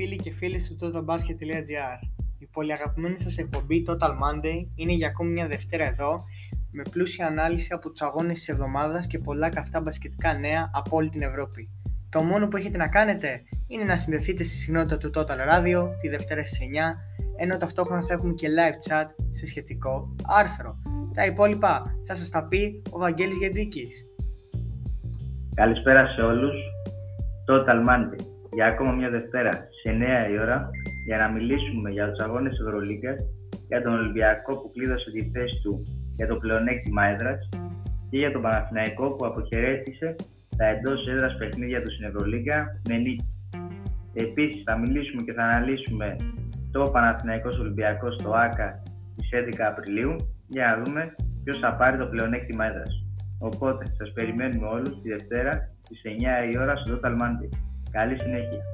φίλοι και φίλες του totalbasket.gr Η πολύ αγαπημένη σας εκπομπή Total Monday είναι για ακόμη μια Δευτέρα εδώ με πλούσια ανάλυση από τους αγώνες της εβδομάδας και πολλά καυτά μπασκετικά νέα από όλη την Ευρώπη. Το μόνο που έχετε να κάνετε είναι να συνδεθείτε στη συχνότητα του Total Radio τη Δευτέρα στις 9 ενώ ταυτόχρονα θα έχουμε και live chat σε σχετικό άρθρο. Τα υπόλοιπα θα σας τα πει ο Βαγγέλης Γεντρίκης. Καλησπέρα σε όλους. Total Monday για ακόμα μια Δευτέρα σε 9 η ώρα για να μιλήσουμε για τους αγώνες Ευρωλίγκας, για τον Ολυμπιακό που κλείδωσε τη θέση του για το πλεονέκτημα έδρας και για τον Παναθηναϊκό που αποχαιρέτησε τα εντός έδρας παιχνίδια του στην Ευρωλίγκα με νίκη. Επίσης θα μιλήσουμε και θα αναλύσουμε το Παναθηναϊκός Ολυμπιακός στο ΆΚΑ στις 11 Απριλίου για να δούμε ποιος θα πάρει το πλεονέκτημα έδρας. Οπότε σας περιμένουμε όλους τη Δευτέρα στις 9 η ώρα στο Total Monday. Καλή συνέχεια.